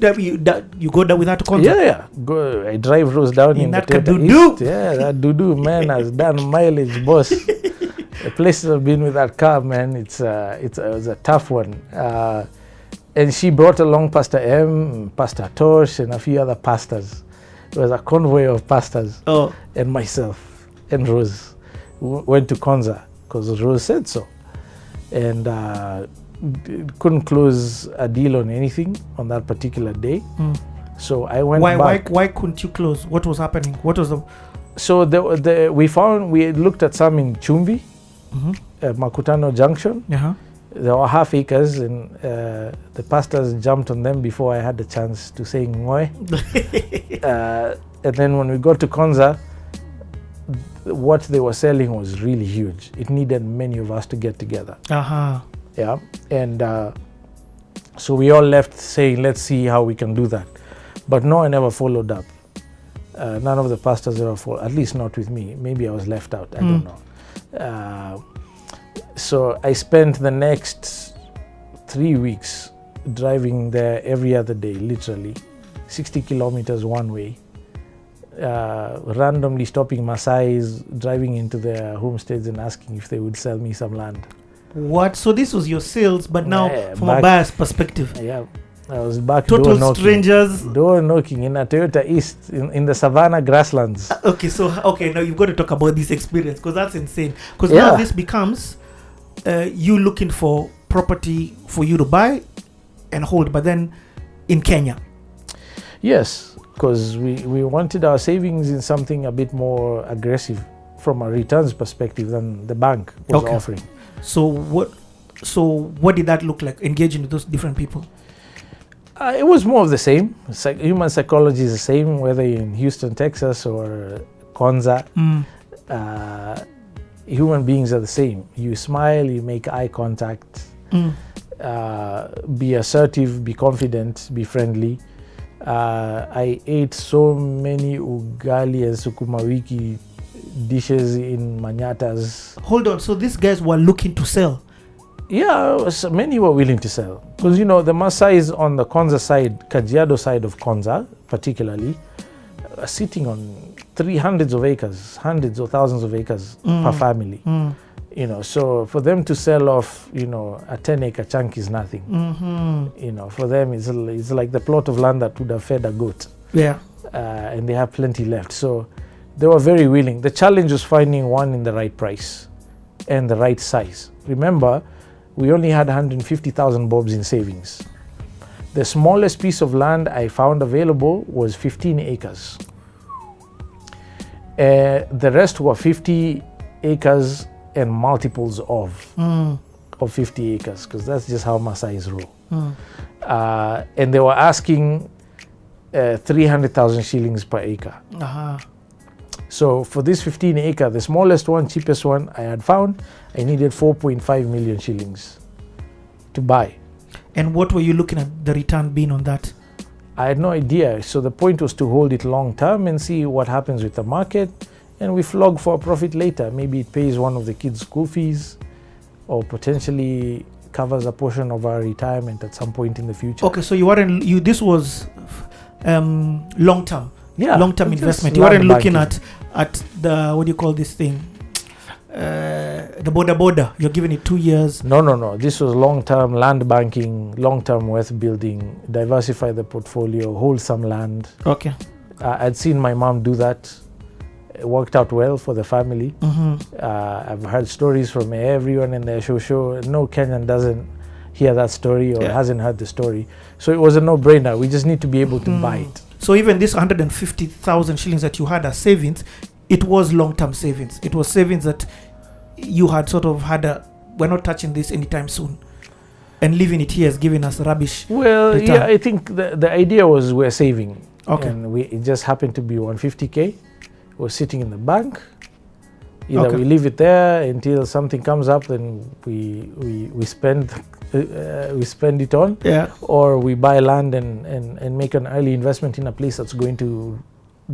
that you, that you go down with that concert? Yeah, yeah. Go. I drive Rose down In in, that the Toyota Kadudu. East. Yeah, that Dudu man has done mileage, boss. the places I've been with that car, man, it's uh, it's uh, it was a tough one. Uh, and she brought along Pastor M, Pastor Tosh, and a few other pastors. It was a convoy of pastors Oh, and myself and Rose w- went to Konza because Rose said so, and uh, couldn't close a deal on anything on that particular day. mm. So I went why, why, back. why couldn't you close? What was happening? What was the? So the, the, we found we looked at some in Chumvi, Mhm. at Makutano Junction. Uh-huh. There were half acres, and uh, the pastors jumped on them before I had the chance to say ngoe. uh, and then when we got to Konza, what they were selling was really huge. It needed many of us to get together. Uh-huh. Yeah, and uh, so we all left saying, "Let's see how we can do that," but no one ever followed up. Uh, none of the pastors ever followed. At least not with me. Maybe I was left out. I don't Mm. know. Uh, so I spent the next three weeks driving there every other day, literally, 60 kilometers one way. Uh, randomly stopping Maasai's, driving into their homesteads and asking if they would sell me some land. What? So this was your sales, but now Yeah, from a buyer's perspective, Yeah, I was back total door strangers. Door knocking in a Toyota East in, in the Savannah grasslands. Okay, so okay, now you've got to talk about this experience because that's insane. Because now Yeah. this becomes uh, you looking for property for you to buy and hold, but then in Kenya. Yes, because we, we wanted our savings in something a bit more aggressive from a returns perspective than the bank was Okay. offering. So what? So what did that look like? Engaging with those different people. Uh, it was more of the same. Psych- human psychology is the same, whether you're in Houston, Texas, or Konza. Mm. Uh, human beings are the same. You smile, you make eye contact, Mm. uh, be assertive, be confident, be friendly. Uh, I ate so many ugali and sukuma wiki dishes in manyatas. Hold on. So these guys were looking to sell. Yeah, so many were willing to sell because you know the Maasai's on the Konza side, Kajiado side of Konza, particularly, are sitting on three hundreds of acres, hundreds or thousands of acres per Mm. family. Mm. You know, so for them to sell off, you know, a ten acre chunk is nothing. hmm You know, for them it's, it's like the plot of land that would have fed a goat, Yeah. uh, and they have plenty left. So they were very willing. The challenge was finding one in the right price and the right size. Remember, we only had 150,000 bobs in savings. The smallest piece of land I found available was 15 acres. Uh, the rest were 50 acres and multiples of Mm. of 50 acres because that's just how Maasai's roll. Mm. Uh, and they were asking uh, 300,000 shillings per acre. Uh-huh. So for this 15 acre, the smallest one, cheapest one I had found, I needed 4.5 million shillings to buy. And what were you looking at the return being on that? I had no idea. So the point was to hold it long term and see what happens with the market. And we flog for a profit later. Maybe it pays one of the kids' school fees or potentially covers a portion of our retirement at some point in the future. Okay, so you weren't you. This was um, long term, Yeah. long term investment. You weren't looking banking. at at the what do you call this thing? Uh, the border border. You're giving it two years. No, no, no. This was long term land banking, long term wealth building, diversify the portfolio, hold some land. Okay. Uh, I'd seen my mom do that. It worked out well for the family. hmm Uh, I've heard stories from everyone in their show show. No Kenyan doesn't hear that story or Yeah. hasn't heard the story. So it was a no brainer. We just need to be able to buy Mm. it. So even this 150,000 shillings that you had as savings, it was long-term savings. It was savings that you had sort of had a. We're not touching this anytime soon, and leaving it here is giving us rubbish. Well, Return. yeah, I think the, the idea was we're saving. Okay. And we, it just happened to be 150k. was sitting in the bank. Either Okay. we leave it there until something comes up, then we we we spend uh, we spend it on, Yeah. or we buy land and, and and make an early investment in a place that's going to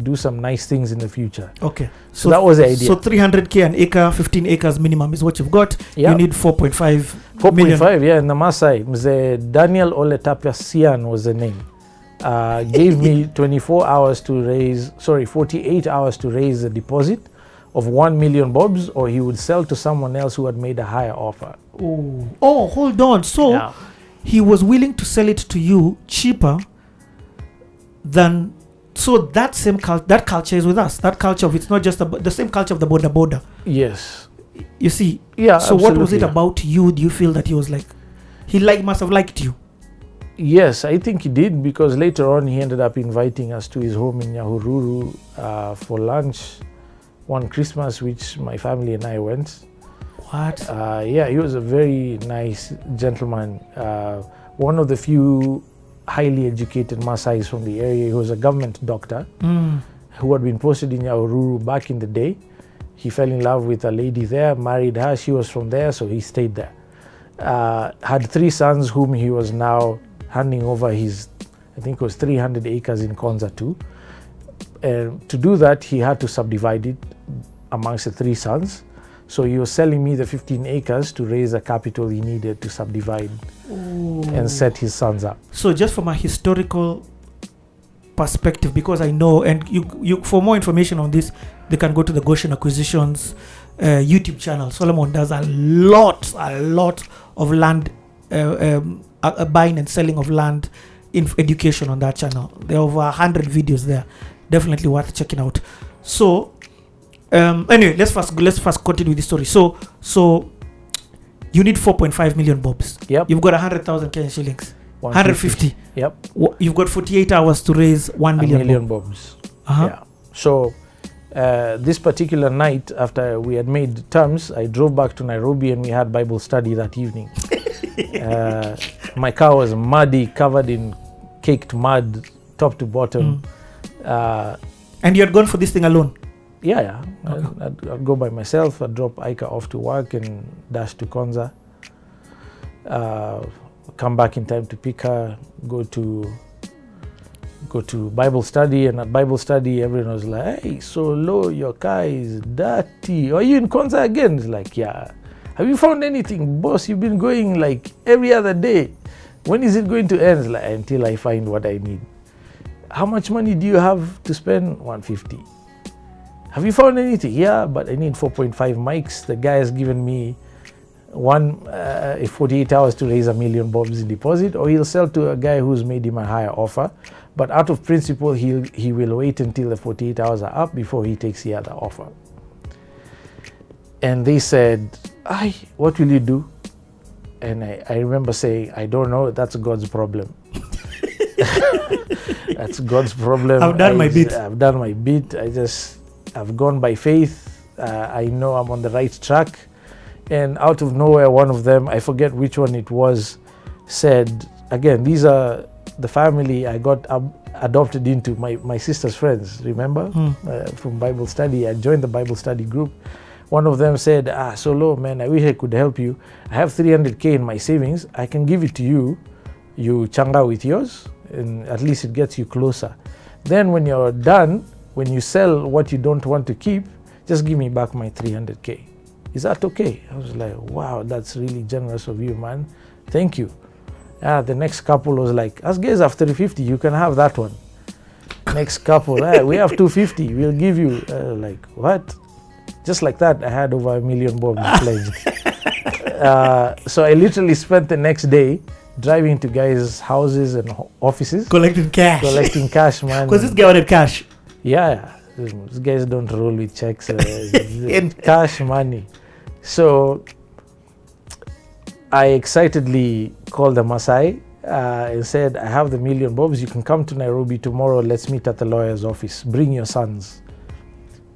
do some nice things in the future. Okay. So, that was the idea. So 300k an acre, 15 acres minimum is what you've got. yeah, You need 4.5 4.5. Yeah, in the Maasai, Mzee Daniel Oletapia Sian was the name. uh, gave me 24 hours to raise, sorry, 48 hours to raise a deposit of 1 million bobs, or he would sell to someone else who had made a higher offer. Oh, oh, hold on. So Yeah. he was willing to sell it to you cheaper than. So that same cul- that culture is with us. That culture of it's not just about the same culture of the border border. Yes. You see. Yeah. so what was it about you? Do you feel that he was like, he like must have liked you? Yes, I think he did because later on he ended up inviting us to his home in Nyahururu uh, for lunch one Christmas, which my family and I went. What? Uh, yeah, he was a very nice gentleman. Uh, one of the few highly educated Maasais from the area. He was a government doctor Mm. who had been posted in Nyahururu back in the day. He fell in love with a lady there, married her. She was from there, so he stayed there. Uh, had three sons, whom he was now handing over his, I think it was 300 acres in Konza too. And to do that, he had to subdivide it amongst the three sons. So was selling me the 15 acres to raise the capital he needed to subdivide and set his sons up. So just from a historical perspective, because I know, and you, you for more information on this, they can go to the Goshen Acquisitions uh, YouTube channel. Solomon does a lot, a lot of land uh, um, uh, buying and selling of land in education on that channel. There are over a hundred videos there. Definitely worth checking out. So, um, anyway, let's first let's first continue with the story. So, so you need 4.5 million bobs. Yep. You've got 100,000 Kenyan shillings. 150. Yep. You've got 48 hours to raise 1 A million. million bobs. Uh-huh. Yeah. So uh, this particular night, after we had made terms, I drove back to Nairobi and we had Bible study that evening. uh, my car was muddy, covered in caked mud, top to bottom. Uh, And you had gone for this thing alone. Yeah, yeah. Okay. I'd, I'd, go by myself. I'd drop Aika off to work and dash to Konza. Uh, come back in time to pick her. Go to go to Bible study, and at Bible study, everyone was like, "Hey, so low, your car is dirty. Are you in Konza again?" It's like, "Yeah." Have you found anything, boss? You've been going like every other day. When is it going to end? It's like until I find what I need. How much money do you have to spend? 150. Have you found anything? Yeah, but I need 4.5 mics. The guy has given me one uh, 48 hours to raise a million bobs in deposit, or he'll sell to a guy who's made him a higher offer. But out of principle, he'll, he will wait until the 48 hours are up before he takes the other offer. And they said, Ay, what will you do? And I, I remember saying, I don't know, that's God's problem. that's God's problem. I've done my bit. I've done my bit. I just, I've gone by faith. Uh, I know I'm on the right track. And out of nowhere, one of them, I forget which one it was, said, again, these are the family I got ab- adopted into, my, my sister's friends, remember? Hmm. uh, from Bible study. I joined the Bible study group. One of them said, Ah, Solo, man, I wish I could help you. I have 300K in my savings. I can give it to you. You changa with yours, and at least it gets you closer. Then, when you're done, when you sell what you don't want to keep, just give me back my 300K. Is that okay? I was like, Wow, that's really generous of you, man. Thank you. Ah, the next couple was like, As guys after 350, you can have that one next couple "Ah, we have 250 we'll give you uh, like what just like that i had over a million bob pledged uh, so i literally spent the next day driving to guys houses and offices Collecting cash. collecting cash man Because this guy wanted cash. Yeah these guys don't roll with checks uh, In- cash money. So i excitedly called the masai uh, and said i have the million bobs. You can come to nairobi tomorrow. Let's meet at the lawyer's office. Bring your sons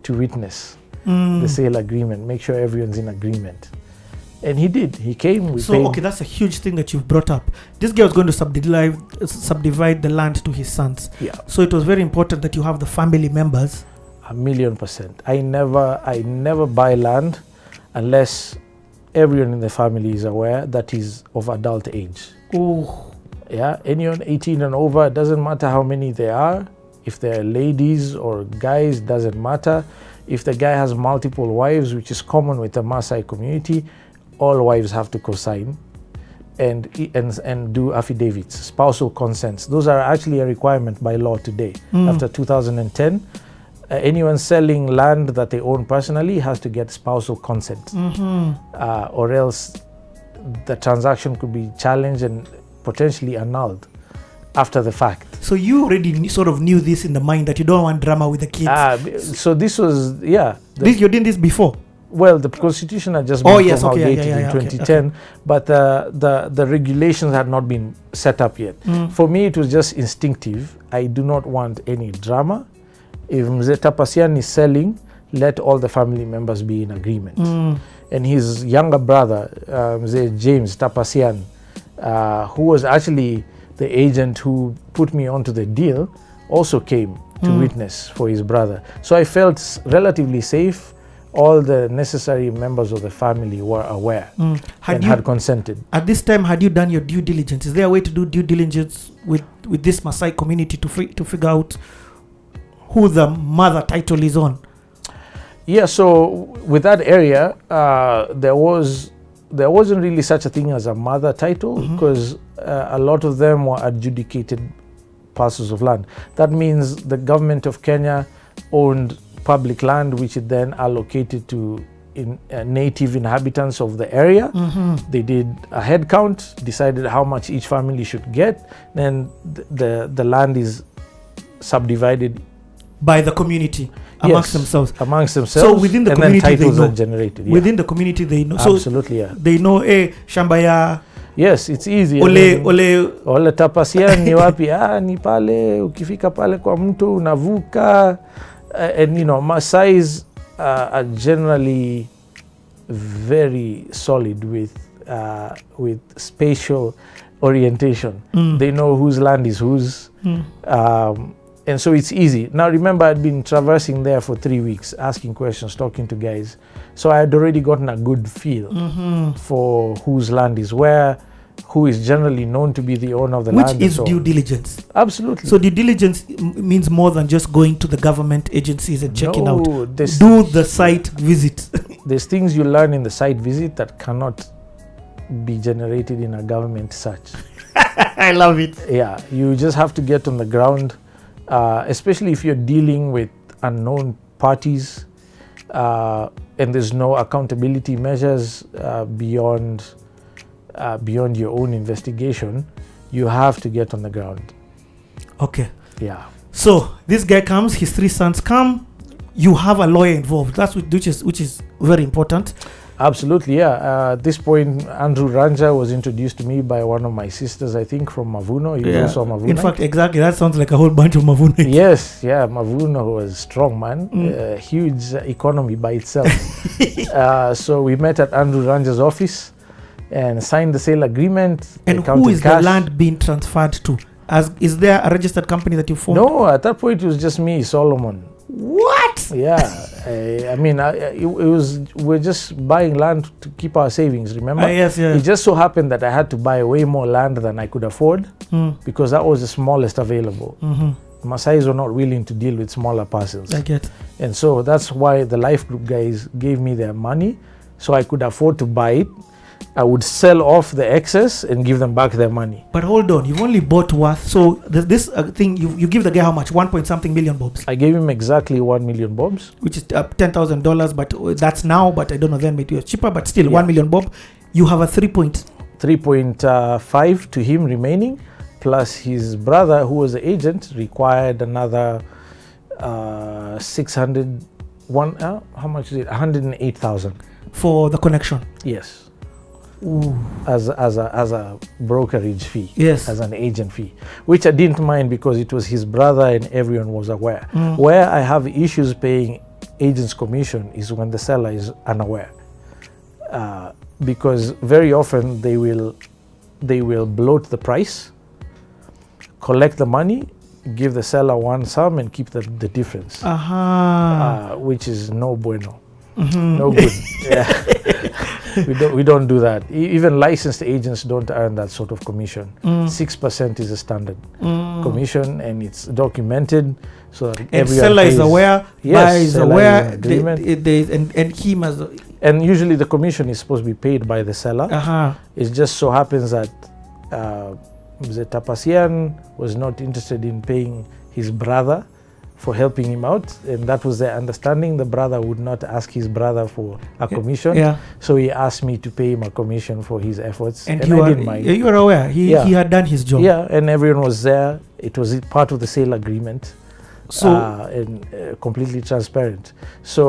to witness Mm. the sale agreement. Make sure everyone's in agreement and he did. He came we So paid. okay, that's a huge thing that you've brought up. This guy was going to subdivide subdivide the land to his sons. yeah. So it was very important that you have the family members. a million percent. I never i never buy land unless everyone in the family is aware that he's of adult age. Oh, yeah anyone 18 and over It doesn't matter how many they are. If they're ladies or guys doesn't matter. If the guy has multiple wives which is common with the Maasai community all wives have to co-sign and, and, and do affidavits, spousal consents. Those are actually a requirement by law today. Mm. After 2010, uh, anyone selling land that they own personally has to get spousal consent, Mhm. uh, or else the transaction could be challenged and potentially annulled after the fact. So you already sort of knew this in the mind that you don't want drama with the kids. Ah, so this was, yeah. the- this, you did this before. Well, the constitution had just Oh, been yes, okay, yeah, yeah, yeah, in okay, 2010, but uh, the, the regulations had not been set up yet. Mm. For me, it was just instinctive. I do not want any drama. If Mzee Tapasian is selling, let all the family members be in agreement. Mm. And his younger brother, uh, Mzee James Tapasian, uh, who was actually the agent who put me onto the deal, also came to Mm. witness for his brother. So I felt relatively safe. All the necessary members of the family were aware Mm. Had and you had consented. at this time had you done your due diligence? Is there a way to do due diligence with with this Maasai community to to figure out who the mother title is on? Yeah, so with that area, uh, there was there wasn't really such a thing as a mother title because uh, a lot of them were adjudicated parcels of land. That means the government of Kenya owned public land, which is then allocated to in, uh, native inhabitants of the area. Mm-hmm. They did a head count, decided how much each family should get. Then th- the the land is subdivided By the community amongst Yes. themselves. amongst themselves. So within the and community then they know. are generated. Yeah. Within the community, they know. So Absolutely, yeah. they know, eh, shamba ya Yes, it's easy. Ole ole. ole tapasia ni wapi? Ah, ni pale ukifika pale kwa mtu unavuka. Uh, and you know, Maasai's uh, are generally very solid with uh, with spatial orientation. Mm. They know whose land is whose. Mm. Um, and so it's easy. Now, remember, I'd been traversing there for three weeks, asking questions, talking to guys. So I had already gotten a good feel Mhm. for whose land is where, who is generally known to be the owner of the Which land. Which is so due diligence. Absolutely. So due diligence m- means more than just going to the government agencies and checking out. no, There's, Do the site visit. there's things you learn in the site visit that cannot be generated in a government search. I love it. yeah you just have to get on the ground uh, especially if you're dealing with unknown parties uh, and there's no accountability measures uh, beyond uh, beyond your own investigation you have to get on the ground Okay. yeah So this guy comes, his three sons come. You have a lawyer involved. That's which, which is which is very important. absolutely yeah uh, at this point andrew ranja was introduced to me by one of my sisters i think from mavuno he was also a mavuno In fact, exactly. That sounds like a whole bunch of Mavuno. yes, yeah, Mavuno was strong man, Mm. uh, huge economy by itself. uh, so we met at Andrew Ranja's office and sign the sale agreement. And who is is the land being transferred to? As is there a registered company that you formed? No, at that point it was just me, Solomon. What? Yeah, I, I mean, I, it, it was we're just buying land to keep our savings. Remember, Ah, yes, yeah. it just so happened that I had to buy way more land than I could afford Mm, because that was the smallest available. mhm. Maasai's were not willing to deal with smaller parcels. I get. And so that's why the life group guys gave me their money so I could afford to buy it. I would sell off the excess and give them back their money. But hold on, you've only bought worth. So th- this uh, thing, you, you give the guy how much? One point something million bobs, I gave him exactly 1 million bobs. which is uh, ten thousand dollars. But uh, that's now. But I don't know then. Maybe it was cheaper. But still, Yeah. one million bob. You have a three point. 3.5 to him remaining, plus his brother, who was the agent, required another uh, 600. One, uh, how much is it? 108,000. for the connection. Yes, Ooh. as as a as a brokerage fee. Yes. as an agent fee, which I didn't mind because it was his brother and everyone was aware. Mm. Where I have issues paying agent's commission is when the seller is unaware, uh, because very often they will they will bloat the price, collect the money, give the seller one sum and keep the, the difference, Aha. uh, which is no bueno, Mhm. no good. yeah. we don't we don't do that. E- even licensed agents don't earn that sort of commission. Mm. Six percent is a standard Mm. commission, and it's documented so that And everyone seller is aware. Yes, buyer is aware. They, agreement. they, they, and and him as and usually the commission is supposed to be paid by the seller. Uh-huh. It just so happens that uh, Mzee Tapasian was not interested in paying his brother for helping him out, and that was their understanding. The brother would not ask his brother for a commission, Yeah. so he asked me to pay him a commission for his efforts, And, and, you, are, you were aware. He, Yeah. he had done his job. Yeah, and everyone was there. It was part of the sale agreement. So, uh, and uh, completely transparent. So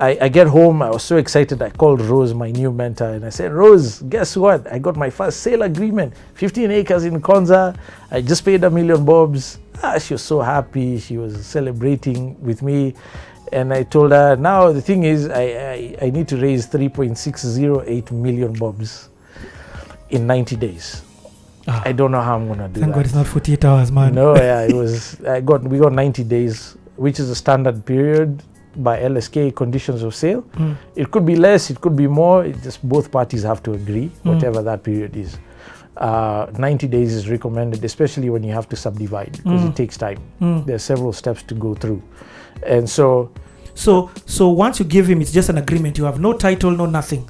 I, I get home, I was so excited. I called Rose, my new mentor, and I said, Rose, guess what? I got my first sale agreement 15 acres in Konza. I just paid a million bobs. Ah, she was so happy. She was celebrating with me. And I told her, now the thing is, I, I, I need to raise 3.608 million bobs in 90 days. ah, I don't know how I'm going to do thank that. God it's not 48 hours, man. No, yeah, it was. I got we got 90 days, which is a standard period by LSK conditions of sale. Mm. It could be less, it could be more. It just both parties have to agree, Mm. whatever that period is. Uh, 90 days is recommended, especially when you have to subdivide because Mm. it takes time. Mm. There are several steps to go through, and so So, so once you give him, it's just an agreement. You have no title, no nothing.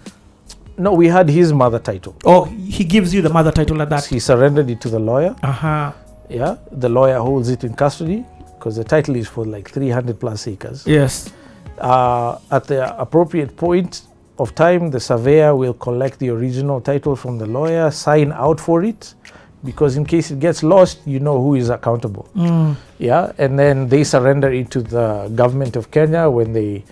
no, we had his mother title. Oh, he gives you the mother title at that. He surrendered it to the lawyer. Uh-huh. Yeah, the lawyer holds it in custody because the title is for like 300 plus acres. Yes. uh, at the appropriate point of time, the surveyor will collect the original title from the lawyer, sign out for it, because in case it gets lost, you know who is accountable. Mm. Yeah, and then they surrender it to the government of Kenya when they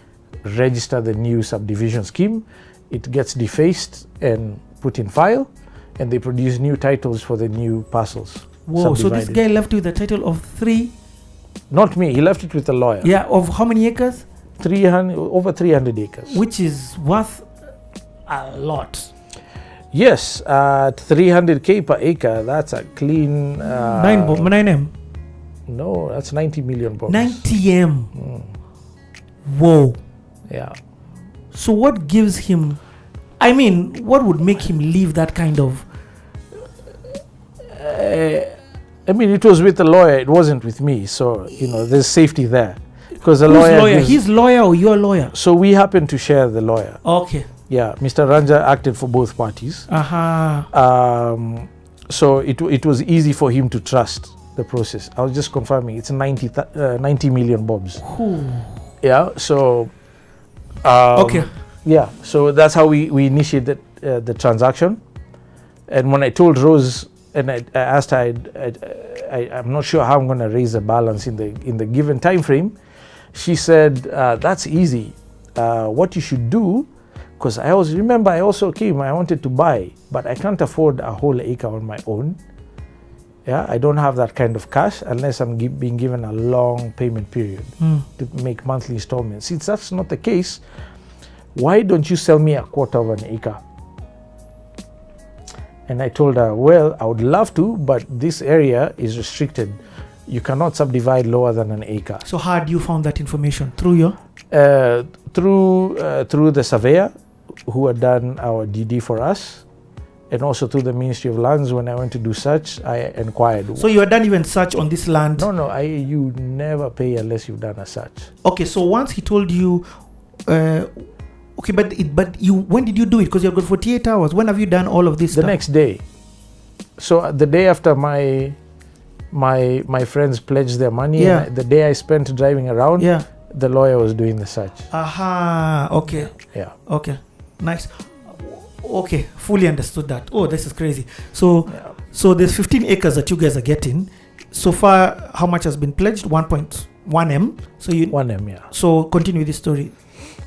register the new subdivision scheme. It gets defaced and put in file, and they produce new titles for the new parcels. Whoa. So this guy left with the title of three. Not me. He left it with the lawyer. Yeah. Of how many acres? 300 over 300 acres. Which is worth a lot. Yes, at 300k per acre, that's a clean. Uh, nine. Bo- nine m. No, that's 90 million bucks. 90 m. Mm, Whoa. yeah. So what gives him? I mean, what would make him leave that kind of? Uh, I mean, it was with the lawyer. It wasn't with me. So you know, there's safety there because the lawyer. lawyer? gives- His lawyer or your lawyer? so we happen to share the lawyer. Okay. Yeah, Mr. Ranja acted for both parties. Uh huh. Um, so it it was easy for him to trust the process. I was just confirming. It's 90 th- uh, 90 million bobs. Yeah. So. Um, okay. Yeah, so that's how we, we initiated uh, the transaction. And when I told Rose and I, I asked her, I, I, I'm not sure how I'm going to raise the balance in the in the given time frame. She said, uh, "That's easy. Uh, what you should do, because I always remember I also came. I wanted to buy, but I can't afford a whole acre on my own. Yeah, I don't have that kind of cash unless I'm gi- being given a long payment period." Mm. to make monthly installments. Since that's not the case, why don't you sell me a quarter of an acre? And I told her, well, I would love to, but this area is restricted. You cannot subdivide lower than an acre. So how had you found that information through your? Uh, through uh, through the surveyor who had done our DD for us, and also through the Ministry of Lands. When I went to do search, I inquired. So you had done even search on this land. no, no, I you never pay unless you've done a search. Okay. So once he told you, uh, okay, but it, but you when did you do it? Because you've got 48 hours. When have you done all of this? the stuff? next day so uh, the day after my my my friends pledged their money Yeah. and the day i spent driving around Yeah. the lawyer was doing the search Aha. Okay. yeah Okay. Nice. Okay. Fully understood that. Oh, this is crazy. So yeah so there's 15 acres that you guys are getting. So far, how much has been pledged? 1.1 m. So you. 1m yeah So continue this story.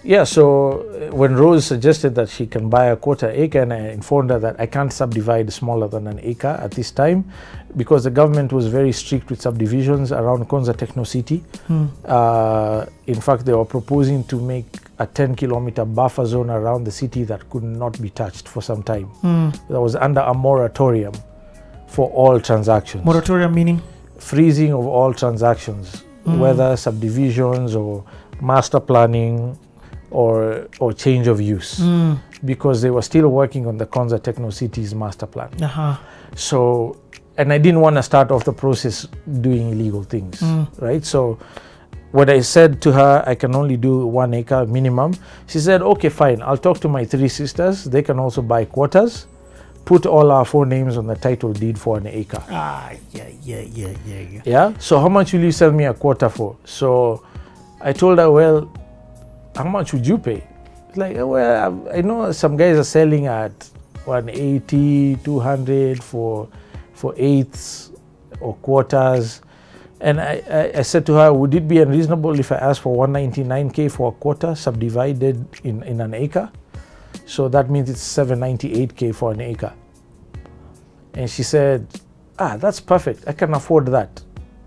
Yeah so uh, when rose suggested that she can buy a quarter acre and i informed her that i can't subdivide smaller than an acre at this time because the government was very strict with subdivisions around konza techno city Hmm. uh, in fact they were proposing to make a 10 kilometer buffer zone around the city that could not be touched for some time Hmm. that was under a moratorium for all transactions. Moratorium meaning? Freezing of all transactions, Mm. whether subdivisions or master planning or or change of use, Mm. because they were still working on the Konza Techno Cities master plan. Uh-huh. So, and I didn't want to start off the process doing illegal things, Mm. right? So, what I said to her I can only do one acre minimum, she said, "Okay, fine. I'll talk to my three sisters. They can also buy quarters. Put all our four names on the title deed for an acre." Ah, yeah, yeah, yeah, yeah, yeah. Yeah. So how much will you sell me a quarter for? So I told her, well, how much would you pay? It's like, "Oh, well, I know some guys are selling at 180, 200 for for eighths or quarters. And I, I, I said to her, would it be unreasonable if I asked for 199k for a quarter subdivided in, in an acre? So that means it's 798k for an acre. And she said, ah, that's perfect. I can afford that.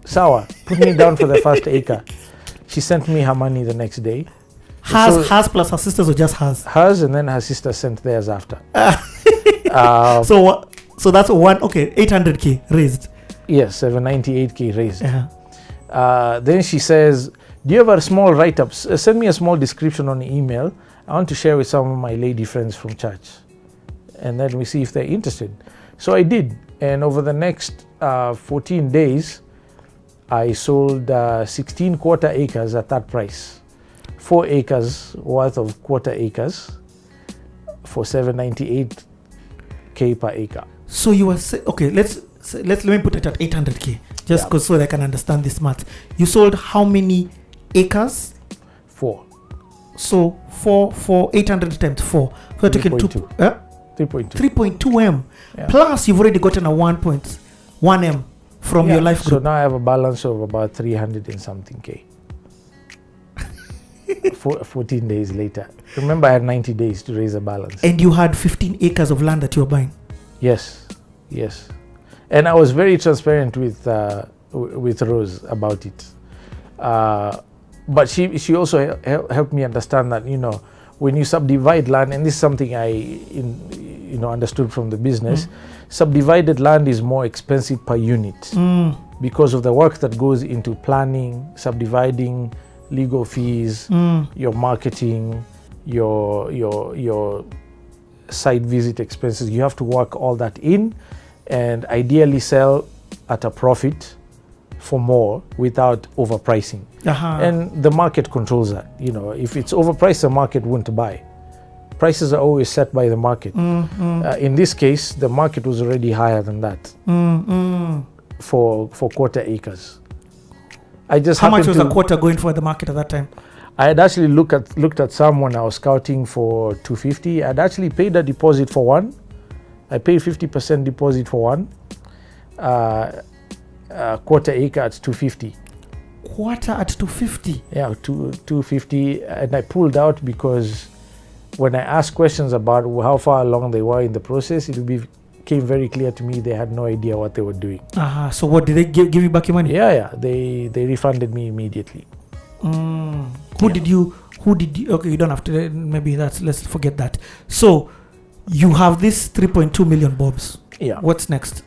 Sawa, put me down for the first acre. She sent me her money the next day. Hers, So- hers plus her sisters or just hers? Hers and then her sister sent theirs after. uh, So? So that's one. Okay, 800k raised. yes, 798k raised. Yeah. Uh, then she says, Do you have a small write up? Send me a small description on email. I want to share with some of my lady friends from church. And then we see if they're interested. So I did. And over the next uh, 14 days, I sold uh, 16 quarter acres at that price. Four acres worth of quarter acres for 798k per acre. So you were say, okay. Let's let's let me put it at 800k, just Yeah. because so that I can understand this math. You sold how many acres? Four. So four for 800 times four. So you're taking two. 3.2. Uh, 3.2. 3.2 m. Yeah. Plus you've already gotten a 1.1 m from Yeah, your life So now I have a balance of about 300 and something K. Four, 14 days later. Remember, I had 90 days to raise a balance. and you had 15 acres of land that you were buying. Yes, yes. And I was very transparent with, uh, w- with Rose about it. Uh, but she, she also hel- hel- helped me understand that, you know, when you subdivide land, and this is something I in, you know, understood from the business, subdivided land is more expensive per unit. Mm, because of the work that goes into planning, subdividing, legal fees, mm, your marketing, your your your site visit expenses. You have to work all that in, and ideally sell at a profit for more without overpricing. uh-huh. And the market controls that. You know, if it's overpriced, the market won't buy. Prices are always set by the market. Mm, mm, Uh, in this case, the market was already higher than that mm, mm. for for quarter acres. I just How much was a quarter going for at the market at that time? I had actually looked at looked at some when I was scouting for 250. I'd actually paid a deposit for one. I paid 50% deposit for one. Uh, a quarter acre at 250. Quarter at 250. Yeah, two, 250. And I pulled out because when I asked questions about how far along they were in the process, it became very clear to me they had no idea what they were doing. Uh-huh. So what did they give, give you back your money? Yeah, yeah. They they refunded me immediately. Mm. Who Yeah. did you? Who did you? Okay, you don't have to. Maybe that's. Let's forget that. So, you have this 3.2 million bobs. Yeah. What's next?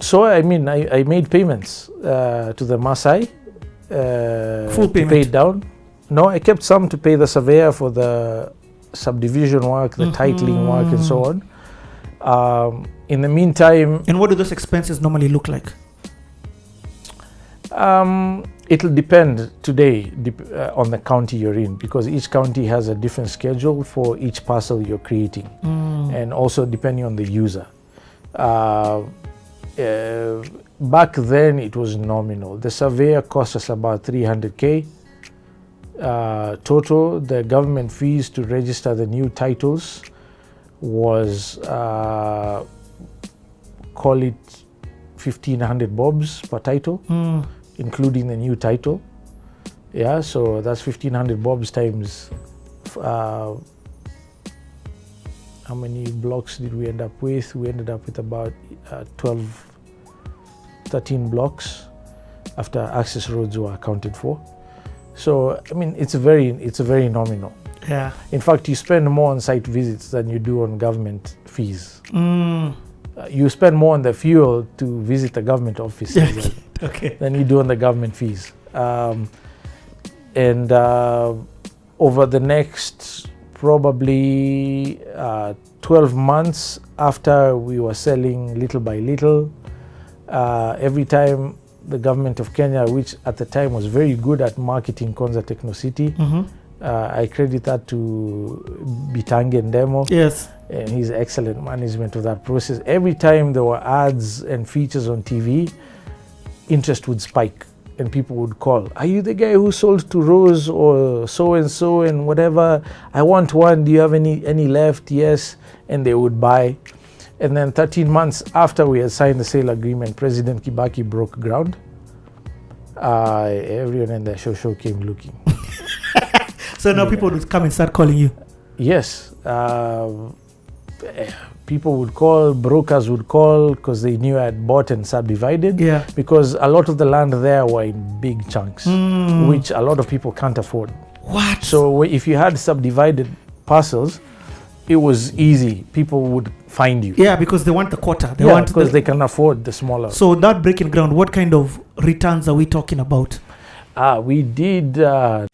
So I mean, I, I made payments uh, to the Maasai. Uh, Full payment? it down. No, I kept some to pay the surveyor for the subdivision work, the titling work, and so on. Um, in the meantime, And what do those expenses normally look like? um, it'll depend today dep- uh, on the county you're in because each county has a different schedule for each parcel you're creating. Mm. and also depending on the user. Uh, uh, back then, it was nominal. The surveyor cost us about 300k uh, total. The government fees to register the new titles was uh, call it 1500 bobs per title, Mm. including the new title. Yeah, so that's 1500 bobs times uh, how many blocks did we end up with? We ended up with about uh, 12, 13 blocks after access roads were accounted for. So I mean, it's a very it's a very nominal. Yeah. In fact, you spend more on site visits than you do on government fees. Mm. Uh, you spend more on the fuel to visit the government offices than- Okay. than you do on the government fees. Um, and uh, over the next probably uh, 12 months after we were selling little by little, uh, every time the government of Kenya, which at the time was very good at marketing Konza Techno City. Mhm. Uh, I credit that to Bitange Ndemo. Yes. and his excellent management of that process. Every time there were ads and features on TV, interest would spike and people would call. Are you the guy who sold to Rose or so and so and whatever? I want one. Do you have any any left? Yes. And they would buy. And then 13 months after we had signed the sale agreement, President Kibaki broke ground. Uh, everyone in the show show came looking. So now Yeah. people would come and start calling you. Yes. Eh, people would call, brokers would call because they knew I had bought and subdivided. Yeah. Because a lot of the land there were in big chunks, Mm. which a lot of people can't afford. what? So if you had subdivided parcels, it was easy. People would find you. yeah, because they want the quarter. They Yeah, want because the, they can afford the smaller. So that breaking ground, what kind of returns are we talking about? Ah, we did uh,